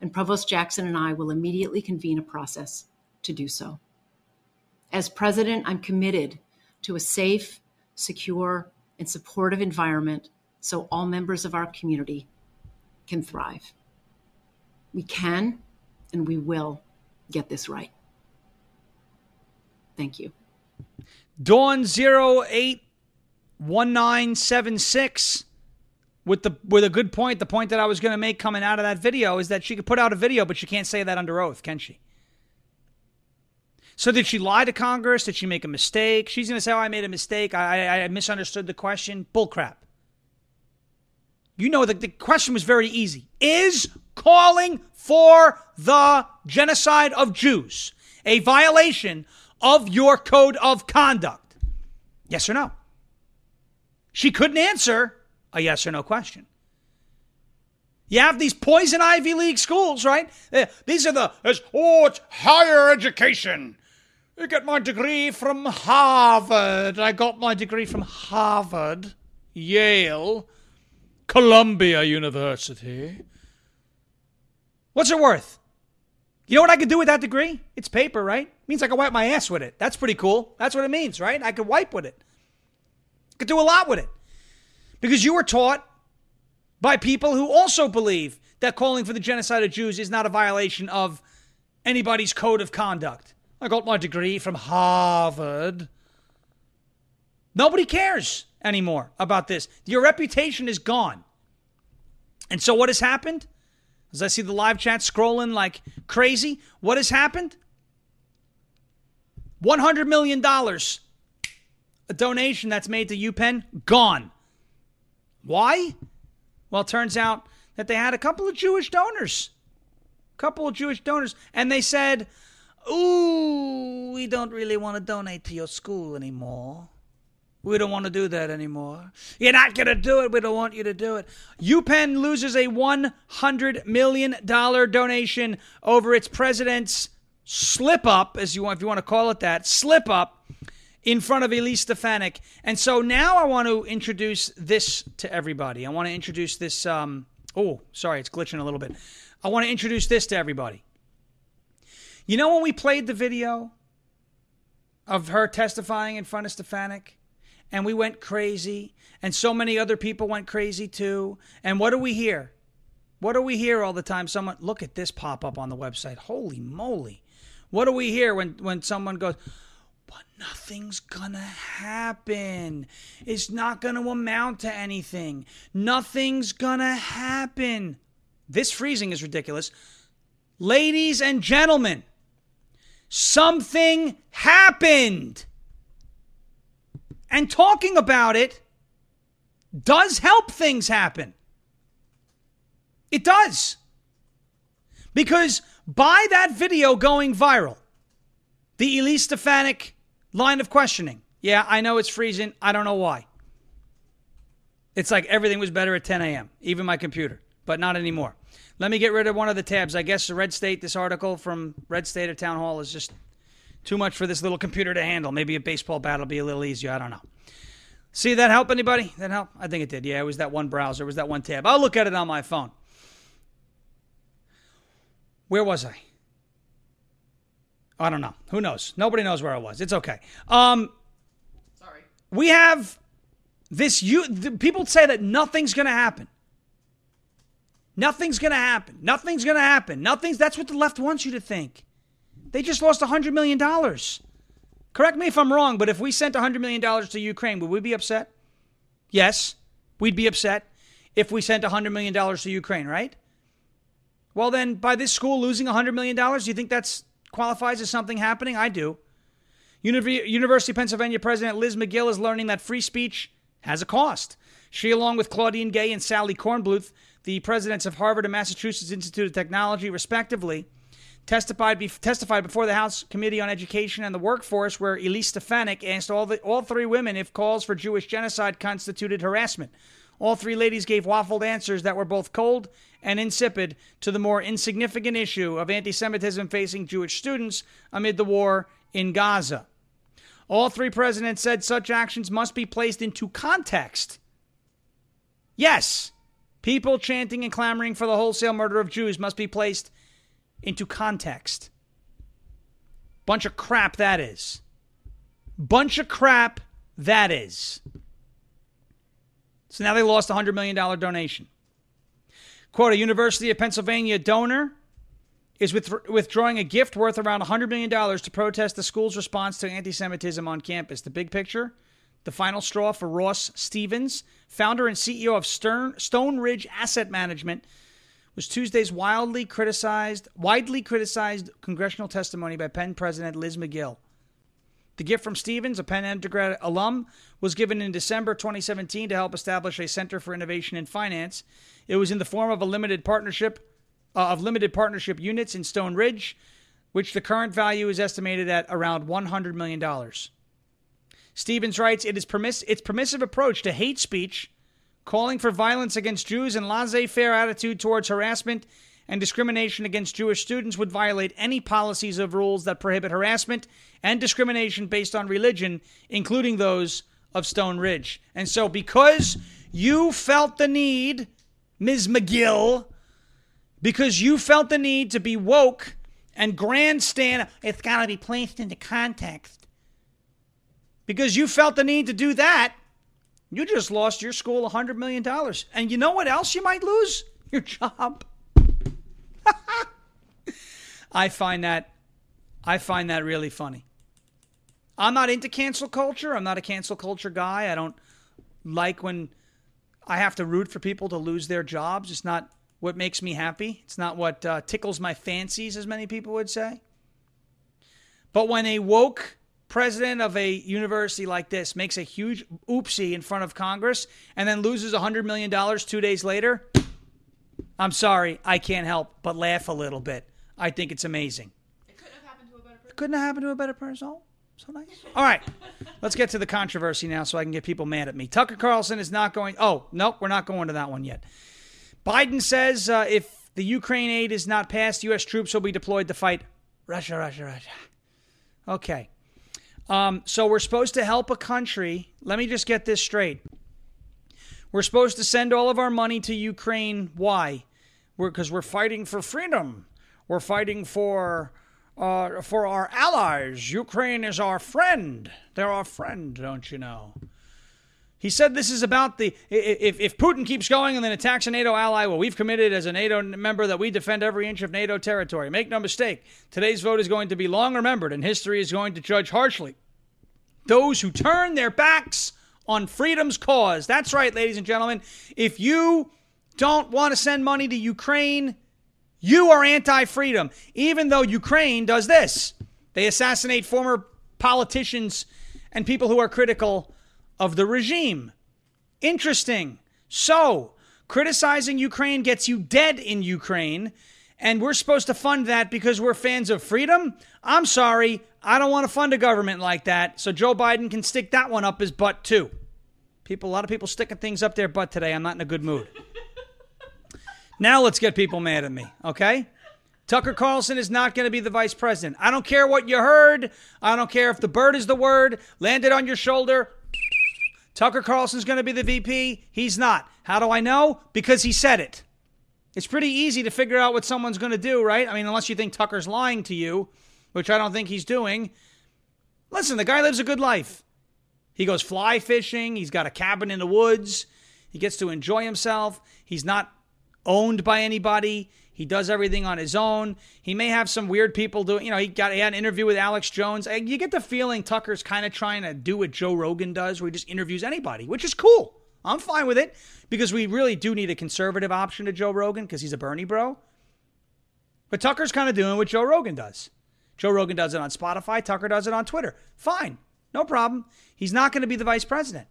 and Provost Jackson and I will immediately convene a process to do so. As president, I'm committed to a safe, secure, and supportive environment so all members of our community can thrive. We can and we will get this right. Thank you. Dawn 081976 with the with a good point. The point that I was going to make coming out of that video is that she could put out a video, but she can't say that under oath, can she? So did she lie to Congress? Did she make a mistake? She's going to say, "Oh, I made a mistake. I, I, I misunderstood the question." Bullcrap. You know that the question was very easy. Is calling for the genocide of Jews a violation of your code of conduct? Yes or no? She couldn't answer a yes or no question. You have these poison Ivy League schools, right? Uh, These are the, oh, it's higher education. I get my degree from Harvard. I got my degree from Harvard, Yale, Columbia University. What's it worth? You know what I could do with that degree? It's paper, right? means I can wipe my ass with it. That's pretty cool. That's what it means, right? I could wipe with it. could do a lot with it. Because you were taught by people who also believe that calling for the genocide of Jews is not a violation of anybody's code of conduct. I got my degree from Harvard. Nobody cares anymore about this. Your reputation is gone. And so what has happened? As I see the live chat scrolling like crazy, what has happened? $100 million, a donation that's made to UPenn, gone. Why? Well, it turns out that they had a couple of Jewish donors. A couple of Jewish donors. And they said, Ooh, we don't really want to donate to your school anymore. We don't want to do that anymore. You're not going to do it. We don't want you to do it. UPenn loses a $100 million donation over its president's slip up, as you want, if you want to call it that, slip up in front of Elise Stefanik. And so now I want to introduce this to everybody. I want to introduce this. Um, oh, sorry, it's glitching a little bit. I want to introduce this to everybody. You know when we played the video of her testifying in front of Stefanik? And we went crazy, and so many other people went crazy too. And what do we hear? What do we hear all the time? Someone, look at this pop up on the website. Holy moly. What do we hear when, when someone goes, But nothing's gonna happen. It's not gonna amount to anything. Nothing's gonna happen. This freezing is ridiculous. Ladies and gentlemen, something happened. And talking about it does help things happen. It does. Because by that video going viral, the Elise Stefanik line of questioning, yeah, I know it's freezing. I don't know why. It's like everything was better at 10 a.m., even my computer, but not anymore. Let me get rid of one of the tabs. I guess the Red State, this article from Red State of Town Hall is just too much for this little computer to handle. Maybe a baseball bat will be a little easier. I don't know. See that help anybody? That help? I think it did. Yeah, it was that one browser. It was that one tab. I'll look at it on my phone. Where was I? I don't know. Who knows? Nobody knows where I was. It's okay. Um, Sorry. we have this. You the, people say that nothing's going to happen. Nothing's going to happen. Nothing's going to happen. Nothing's. That's what the left wants you to think. They just lost $100 million. Correct me if I'm wrong, but if we sent $100 million to Ukraine, would we be upset? Yes, we'd be upset if we sent $100 million to Ukraine, right? Well, then, by this school losing $100 million, do you think that qualifies as something happening? I do. University of Pennsylvania President Liz Magill is learning that free speech has a cost. She, along with Claudine Gay and Sally Kornbluth, the presidents of Harvard and Massachusetts Institute of Technology, respectively, testified, be- testified before the House Committee on Education and the Workforce, where Elise Stefanik asked all, the, all three women if calls for Jewish genocide constituted harassment. All three ladies gave waffled answers that were both cold and insipid to the more insignificant issue of anti Semitism facing Jewish students amid the war in Gaza. All three presidents said such actions must be placed into context. Yes, people chanting and clamoring for the wholesale murder of Jews must be placed into context. Bunch of crap that is. Bunch of crap that is. So now they lost a $100 million donation. Quote, a University of Pennsylvania donor is with, withdrawing a gift worth around $100 million to protest the school's response to anti Semitism on campus. The big picture, the final straw for Ross Stevens, founder and CEO of Stern, Stone Ridge Asset Management, was Tuesday's wildly criticized, widely criticized congressional testimony by Penn President Liz Magill. The gift from Stevens, a Penn undergrad alum, was given in December 2017 to help establish a Center for Innovation in Finance. It was in the form of a limited partnership uh, of limited partnership units in Stone Ridge, which the current value is estimated at around 100 million dollars. Stevens writes, "It is permiss- its permissive approach to hate speech, calling for violence against Jews and laissez-faire attitude towards harassment." and discrimination against Jewish students would violate any policies of rules that prohibit harassment and discrimination based on religion, including those of Stone Ridge. And so, because you felt the need, Ms. Magill, because you felt the need to be woke and grandstand, it's got to be placed into context. Because you felt the need to do that, you just lost your school $100 million. And you know what else you might lose? Your job. I find that I find that really funny. I'm not into cancel culture. I'm not a cancel culture guy. I don't like when I have to root for people to lose their jobs. It's not what makes me happy. It's not what uh, tickles my fancies, as many people would say. But when a woke president of a university like this makes a huge oopsie in front of Congress and then loses $100 million two days later, I'm sorry, I can't help but laugh a little bit. I think it's amazing. It couldn't have happened to a better person. Couldn't have happened to a better person. Oh, so nice. All right, let's get to the controversy now so I can get people mad at me. Tucker Carlson is not going. Oh, nope, we're not going to that one yet. Biden says uh, if the Ukraine aid is not passed, U.S. troops will be deployed to fight Russia, Russia, Russia. Okay. Um, so we're supposed to help a country. Let me just get this straight. We're supposed to send all of our money to Ukraine. Why? Because we're, we're fighting for freedom. We're fighting for uh, for our allies. Ukraine is our friend. They're our friend, don't you know? He said this is about the if, if Putin keeps going and then attacks a NATO ally, well, we've committed as a NATO member that we defend every inch of NATO territory. Make no mistake, today's vote is going to be long remembered and history is going to judge harshly those who turn their backs on freedom's cause. That's right, ladies and gentlemen. If you don't want to send money to Ukraine, you are anti freedom, even though Ukraine does this. They assassinate former politicians and people who are critical of the regime. Interesting. So, criticizing Ukraine gets you dead in Ukraine, and we're supposed to fund that because we're fans of freedom? I'm sorry. I don't want to fund a government like that. So, Joe Biden can stick that one up his butt, too. People, a lot of people sticking things up their butt today. I'm not in a good mood. now let's get people mad at me, okay? Tucker Carlson is not going to be the vice president. I don't care what you heard. I don't care if the bird is the word, landed on your shoulder. Tucker Carlson's going to be the VP. He's not. How do I know? Because he said it. It's pretty easy to figure out what someone's going to do, right? I mean, unless you think Tucker's lying to you, which I don't think he's doing. Listen, the guy lives a good life. He goes fly fishing. He's got a cabin in the woods. He gets to enjoy himself. He's not owned by anybody. He does everything on his own. He may have some weird people doing, you know, he got he had an interview with Alex Jones. You get the feeling Tucker's kind of trying to do what Joe Rogan does, where he just interviews anybody, which is cool. I'm fine with it because we really do need a conservative option to Joe Rogan because he's a Bernie bro. But Tucker's kind of doing what Joe Rogan does. Joe Rogan does it on Spotify, Tucker does it on Twitter. Fine, no problem. He's not going to be the vice president.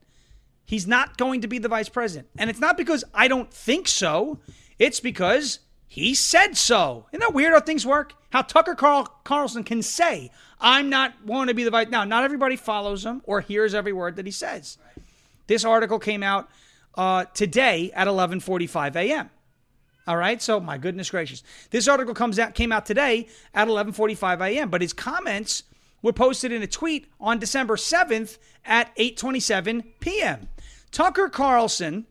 He's not going to be the vice president. And it's not because I don't think so, it's because he said so. Isn't that weird how things work? How Tucker Carl- Carlson can say, I'm not want to be the vice. Now, not everybody follows him or hears every word that he says. This article came out uh, today at 11:45 a.m. All right, so my goodness gracious, this article comes out came out today at 11:45 a.m. But his comments were posted in a tweet on December 7th at 8:27 p.m. Tucker Carlson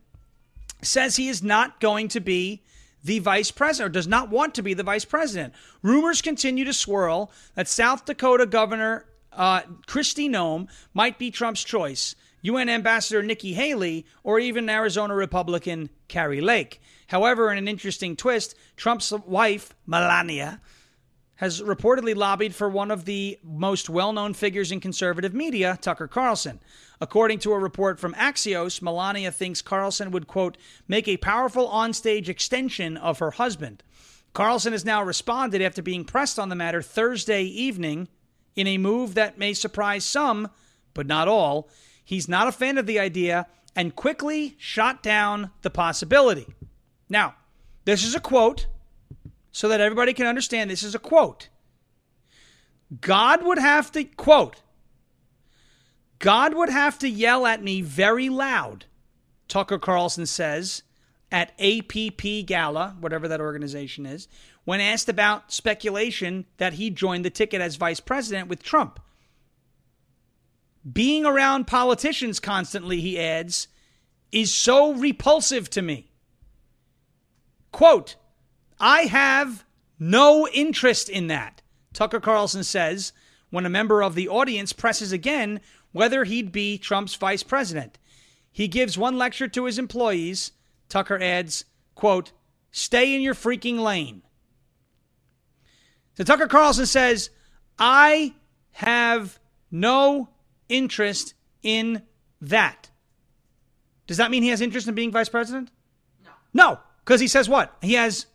says he is not going to be the vice president or does not want to be the vice president. Rumors continue to swirl that South Dakota Governor uh, Kristi Noem might be Trump's choice, UN Ambassador Nikki Haley, or even Arizona Republican Kari Lake. However, in an interesting twist, Trump's wife, Melania, has reportedly lobbied for one of the most well known figures in conservative media, Tucker Carlson. According to a report from Axios, Melania thinks Carlson would, quote, make a powerful onstage extension of her husband. Carlson has now responded after being pressed on the matter Thursday evening in a move that may surprise some, but not all. He's not a fan of the idea and quickly shot down the possibility. Now, this is a quote so that everybody can understand this is a quote. God would have to, quote, God would have to yell at me very loud, Tucker Carlson says at APP Gala, whatever that organization is, when asked about speculation that he joined the ticket as vice president with Trump. Being around politicians constantly, he adds, is so repulsive to me. Quote, I have no interest in that, Tucker Carlson says when a member of the audience presses again whether he'd be Trump's vice president. He gives one lecture to his employees. Tucker adds, quote, stay in your freaking lane. So Tucker Carlson says, I have no interest in that. Does that mean he has interest in being vice president? No. No, because he says what? He has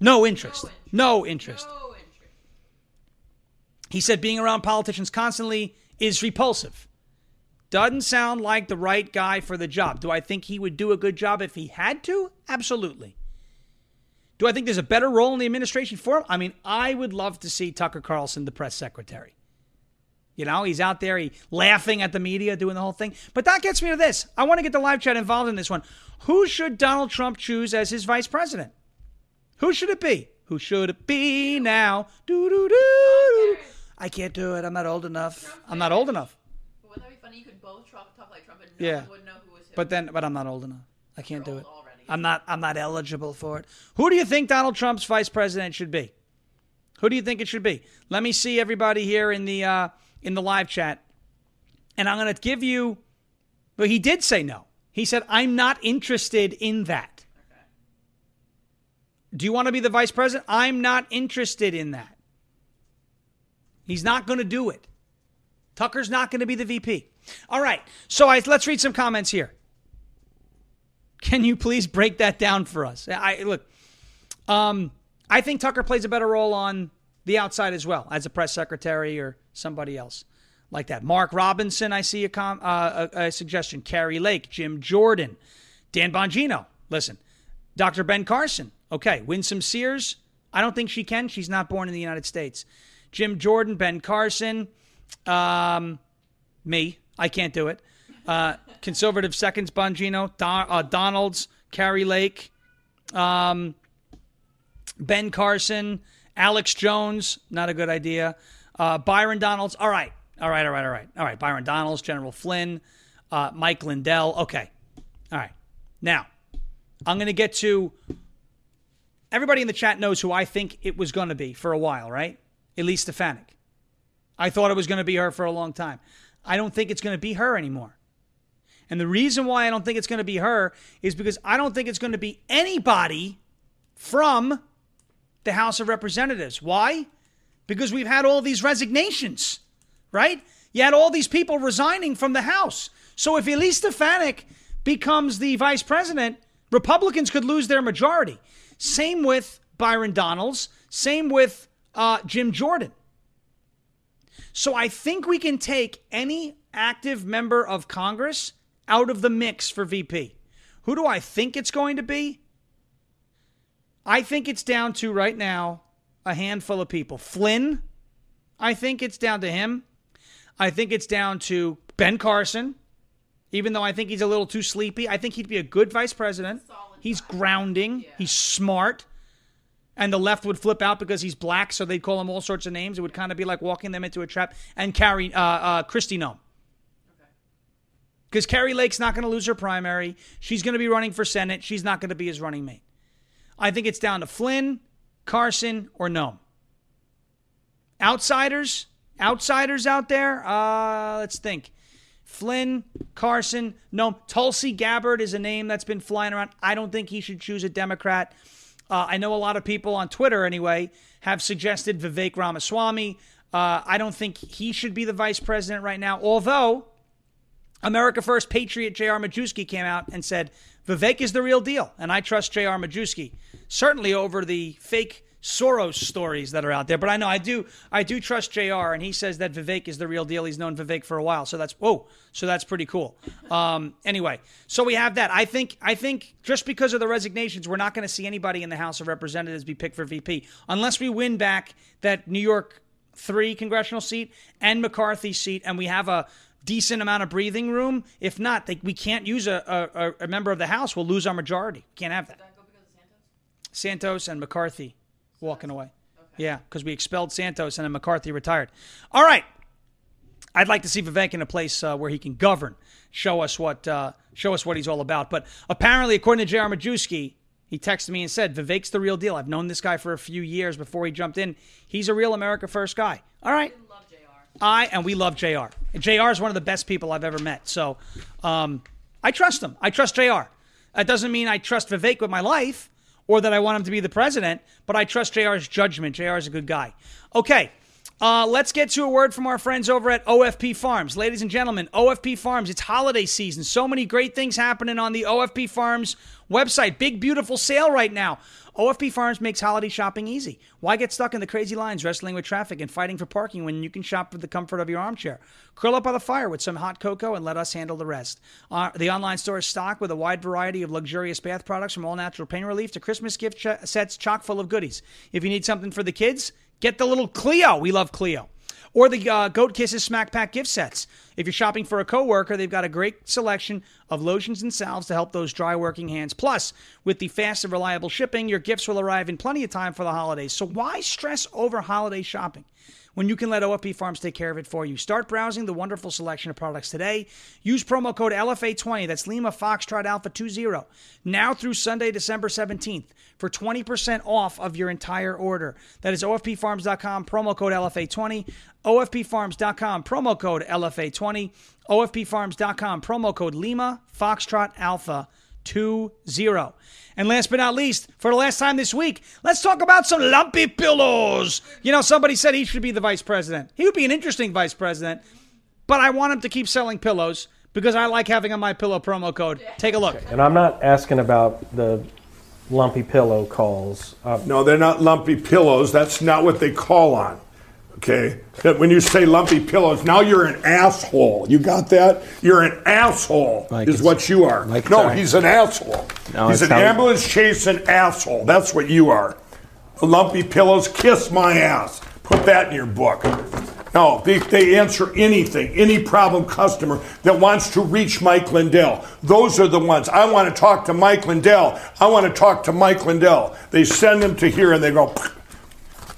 no interest. No interest. No interest. He said being around politicians constantly is repulsive. Doesn't sound like the right guy for the job. Do I think he would do a good job if he had to? Absolutely. Do I think there's a better role in the administration for him? I mean, I would love to see Tucker Carlson, the press secretary. You know, he's out there, he laughing at the media, doing the whole thing. But that gets me to this. I want to get the live chat involved in this one. Who should Donald Trump choose as his vice president? Who should it be? Who should it be now? Do do do. I can't do it. I'm not old enough. I'm not old enough. But wouldn't that be funny? You could both talk, talk like Trump and no Yeah. one would know who was who. But then, but I'm not old enough. I can't do You're it. already. I'm not. I'm not eligible for it. Who do you think Donald Trump's vice president should be? Who do you think it should be? Let me see everybody here in the uh, in the live chat, and I'm going to give you. But he did say no. He said, "I'm not interested in that." Do you want to be the vice president? I'm not interested in that. He's not going to do it. Tucker's not going to be the VP. All right. So I, let's read some comments here. Can you please break that down for us? I look. Um, I think Tucker plays a better role on the outside as well, as a press secretary or somebody else like that. Mark Robinson, I see a, com- uh, a, a suggestion. Kari Lake, Jim Jordan, Dan Bongino. Listen, Dr. Ben Carson. Okay, Winsome Sears. I don't think she can. She's not born in the United States. Jim Jordan, Ben Carson, um, me. I can't do it. Uh, conservative seconds, Bongino, Don, uh, Donalds, Kari Lake, um, Ben Carson, Alex Jones, not a good idea. Uh, Byron Donalds, all right, all right, all right, all right, all right. Byron Donalds, General Flynn, uh, Mike Lindell, okay, all right. Now, I'm going to get to. Everybody in the chat knows who I think it was going to be for a while, right? Elise Stefanik. I thought it was going to be her for a long time. I don't think it's going to be her anymore. And the reason why I don't think it's going to be her is because I don't think it's going to be anybody from the House of Representatives. Why? Because we've had all these resignations, right? You had all these people resigning from the House. So if Elise Stefanik becomes the vice president, Republicans could lose their majority. Same with Byron Donalds. Same with uh, Jim Jordan. So I think we can take any active member of Congress out of the mix for VP. Who do I think it's going to be? I think it's down to right now a handful of people. Flynn, I think it's down to him. I think it's down to Ben Carson, even though I think he's a little too sleepy. I think he'd be a good vice president. He's grounding, yeah. he's smart. And the left would flip out because he's black, so they'd call him all sorts of names. It would kind of be like walking them into a trap. And Kari, uh, uh, Kristi Noem because Kari Lake's not going to lose her primary. She's going to be running for Senate. She's not going to be his running mate. I think it's down to Flynn, Carson, or Noem. Outsiders, outsiders out there. Uh, let's think. Flynn, Carson, Noem. Tulsi Gabbard is a name that's been flying around. I don't think he should choose a Democrat. Uh, I know a lot of people on Twitter, anyway, have suggested Vivek Ramaswamy. Uh, I don't think he should be the vice president right now, although America First Patriot J.R. Majewski came out and said Vivek is the real deal, and I trust J.R. Majewski certainly over the fake Soros stories that are out there. But I know I do I do trust Jr. and he says that Vivek is the real deal. He's known Vivek for a while, so that's whoa, so that's pretty cool. Um, anyway, so we have that. I think I think just because of the resignations, we're not going to see anybody in the House of Representatives be picked for VP unless we win back that New York three congressional seat and McCarthy seat, and we have a decent amount of breathing room. If not, they, we can't use a, a, a, member of the House. We'll lose our majority. Can't have that. Santos? Santos and McCarthy walking away. Okay. Yeah, because we expelled Santos and then McCarthy retired. All right. I'd like to see Vivek in a place uh, where he can govern, show us what uh, show us what he's all about. But apparently, according to J.R. Majewski, he texted me and said, Vivek's the real deal. I've known this guy for a few years before he jumped in. He's a real America First guy. All right. I and we love Jr. Jr. is one of the best people I've ever met. So um, I trust him. I trust Jr. That doesn't mean I trust Vivek with my life or that I want him to be the president, but I trust JR's judgment. JR is a good guy. Okay. Uh, let's get to a word from our friends over at OFP Farms. Ladies and gentlemen, OFP Farms, it's holiday season. So many great things happening on the OFP Farms website. Big, beautiful sale right now. OFP Farms makes holiday shopping easy. Why get stuck in the crazy lines, wrestling with traffic, and fighting for parking when you can shop with the comfort of your armchair? Curl up by the fire with some hot cocoa and let us handle the rest. Uh, the online store is stocked with a wide variety of luxurious bath products from all natural pain relief to Christmas gift ch- sets chock full of goodies. If you need something for the kids, get the little Clio. We love Clio or the uh, Goat Kisses Smack Pack gift sets. If you're shopping for a coworker, they've got a great selection of lotions and salves to help those dry working hands. Plus, with the fast and reliable shipping, your gifts will arrive in plenty of time for the holidays. So why stress over holiday shopping? When you can let OFP Farms take care of it for you. Start browsing the wonderful selection of products today. Use promo code LFA20, that's Lima Foxtrot Alpha 20, now through Sunday, December 17th, for 20% off of your entire order. That is OFPFarms.com, promo code LFA20. OFPFarms.com, promo code LFA20. OFPFarms.com, promo code Lima Foxtrot Alpha 20. And last but not least, for the last time this week, let's talk about some lumpy pillows. You know, somebody said he should be the vice president. He would be an interesting vice president. but I want him to keep selling pillows because I like having a my pillow promo code. Take a look. And I'm not asking about the lumpy pillow calls. Uh, No, they're not lumpy pillows. That's not what they call on. Okay? That when you say lumpy pillows, now you're an asshole. You got that? You're an asshole, Like is what you are. like no, it's- he's an asshole. No, he's an ambulance chasing asshole. That's what you are. The lumpy pillows, kiss my ass. Put that in your book. No, they, they answer anything, any problem customer that wants to reach Mike Lindell. Those are the ones. I want to talk to Mike Lindell. I want to talk to Mike Lindell. They send them to here and they go,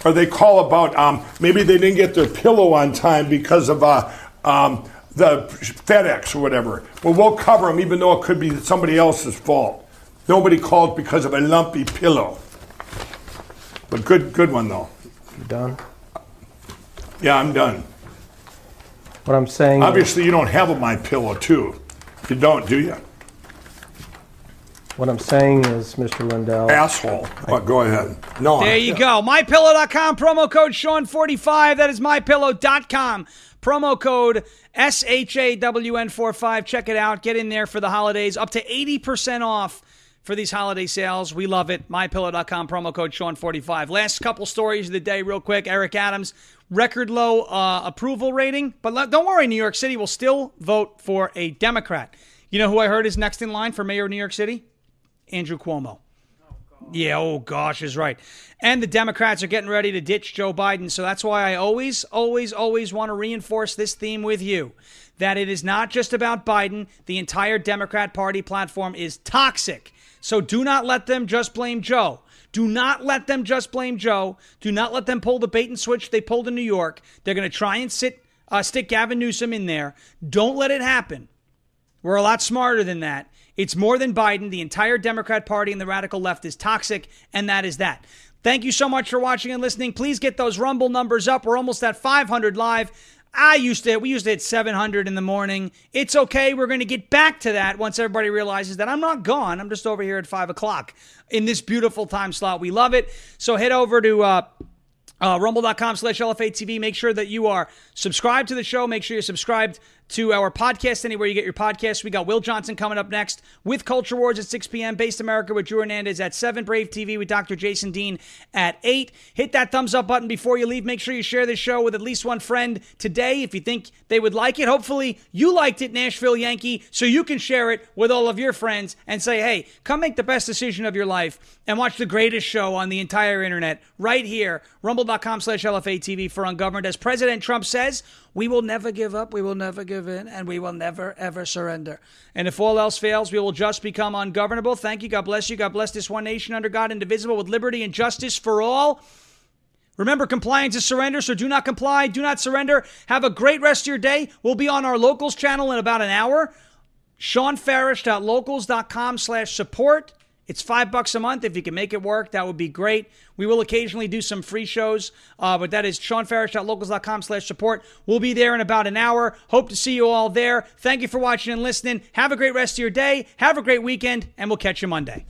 or they call about um, maybe they didn't get their pillow on time because of uh, um, the FedEx or whatever. Well, we'll cover them even though it could be somebody else's fault. Nobody called because of a lumpy pillow. But good, good one though. you done? Yeah, I'm done. What I'm saying. Obviously, you don't have a my pillow too. You don't, do you? What I'm saying is, Mr. Lindell. Asshole. What? Go ahead. No. There you go. MyPillow.com, promo code Sean45. That is MyPillow.com. Promo code SHAWN45. Check it out. Get in there for the holidays. Up to 80% off for these holiday sales. We love it. MyPillow.com, promo code Sean45. Last couple stories of the day, real quick. Eric Adams, record low uh, approval rating. But let- don't worry, New York City will still vote for a Democrat. You know who I heard is next in line for mayor of New York City? Andrew Cuomo. Yeah, oh gosh, is right. And the Democrats are getting ready to ditch Joe Biden. So that's why I always, always, always want to reinforce this theme with you that it is not just about Biden. The entire Democrat Party platform is toxic. So do not let them just blame Joe. Do not let them just blame Joe. Do not let them pull the bait and switch they pulled in New York. They're going to try and sit, uh, stick Gavin Newsom in there. Don't let it happen. We're a lot smarter than that. It's more than Biden. The entire Democrat Party and the radical left is toxic, and that is that. Thank you so much for watching and listening. Please get those Rumble numbers up. We're almost at 500 live. I used to, we used to hit 700 in the morning. It's okay. We're going to get back to that once everybody realizes that I'm not gone. I'm just over here at 5 o'clock in this beautiful time slot. We love it. So head over to, uh, uh, rumble.com slash LFA TV. Make sure that you are subscribed to the show. Make sure you're subscribed to our podcast anywhere you get your podcast. We got Will Johnson coming up next with Culture Wars at 6 p.m. Based America with Drew Hernandez at 7. Brave TV with Dr. Jason Dean at 8. Hit that thumbs up button before you leave. Make sure you share this show with at least one friend today if you think they would like it. Hopefully, you liked it, Nashville Yankee, so you can share it with all of your friends and say, hey, come make the best decision of your life and watch the greatest show on the entire internet right here, rumble.com slash LFA TV for Ungoverned. As President Trump says, we will never give up, we will never give in, and we will never, ever surrender. And if all else fails, we will just become ungovernable. Thank you. God bless you. God bless this one nation under God, indivisible, with liberty and justice for all. Remember, compliance is surrender, so do not comply, do not surrender. Have a great rest of your day. We'll be on our locals channel in about an hour. ShawnFarash.locals.com slash support. It's five bucks a month. If you can make it work, that would be great. We will occasionally do some free shows, uh, but that is ShawnFarash.locals.com slash support. We'll be there in about an hour. Hope to see you all there. Thank you for watching and listening. Have a great rest of your day. Have a great weekend, and we'll catch you Monday.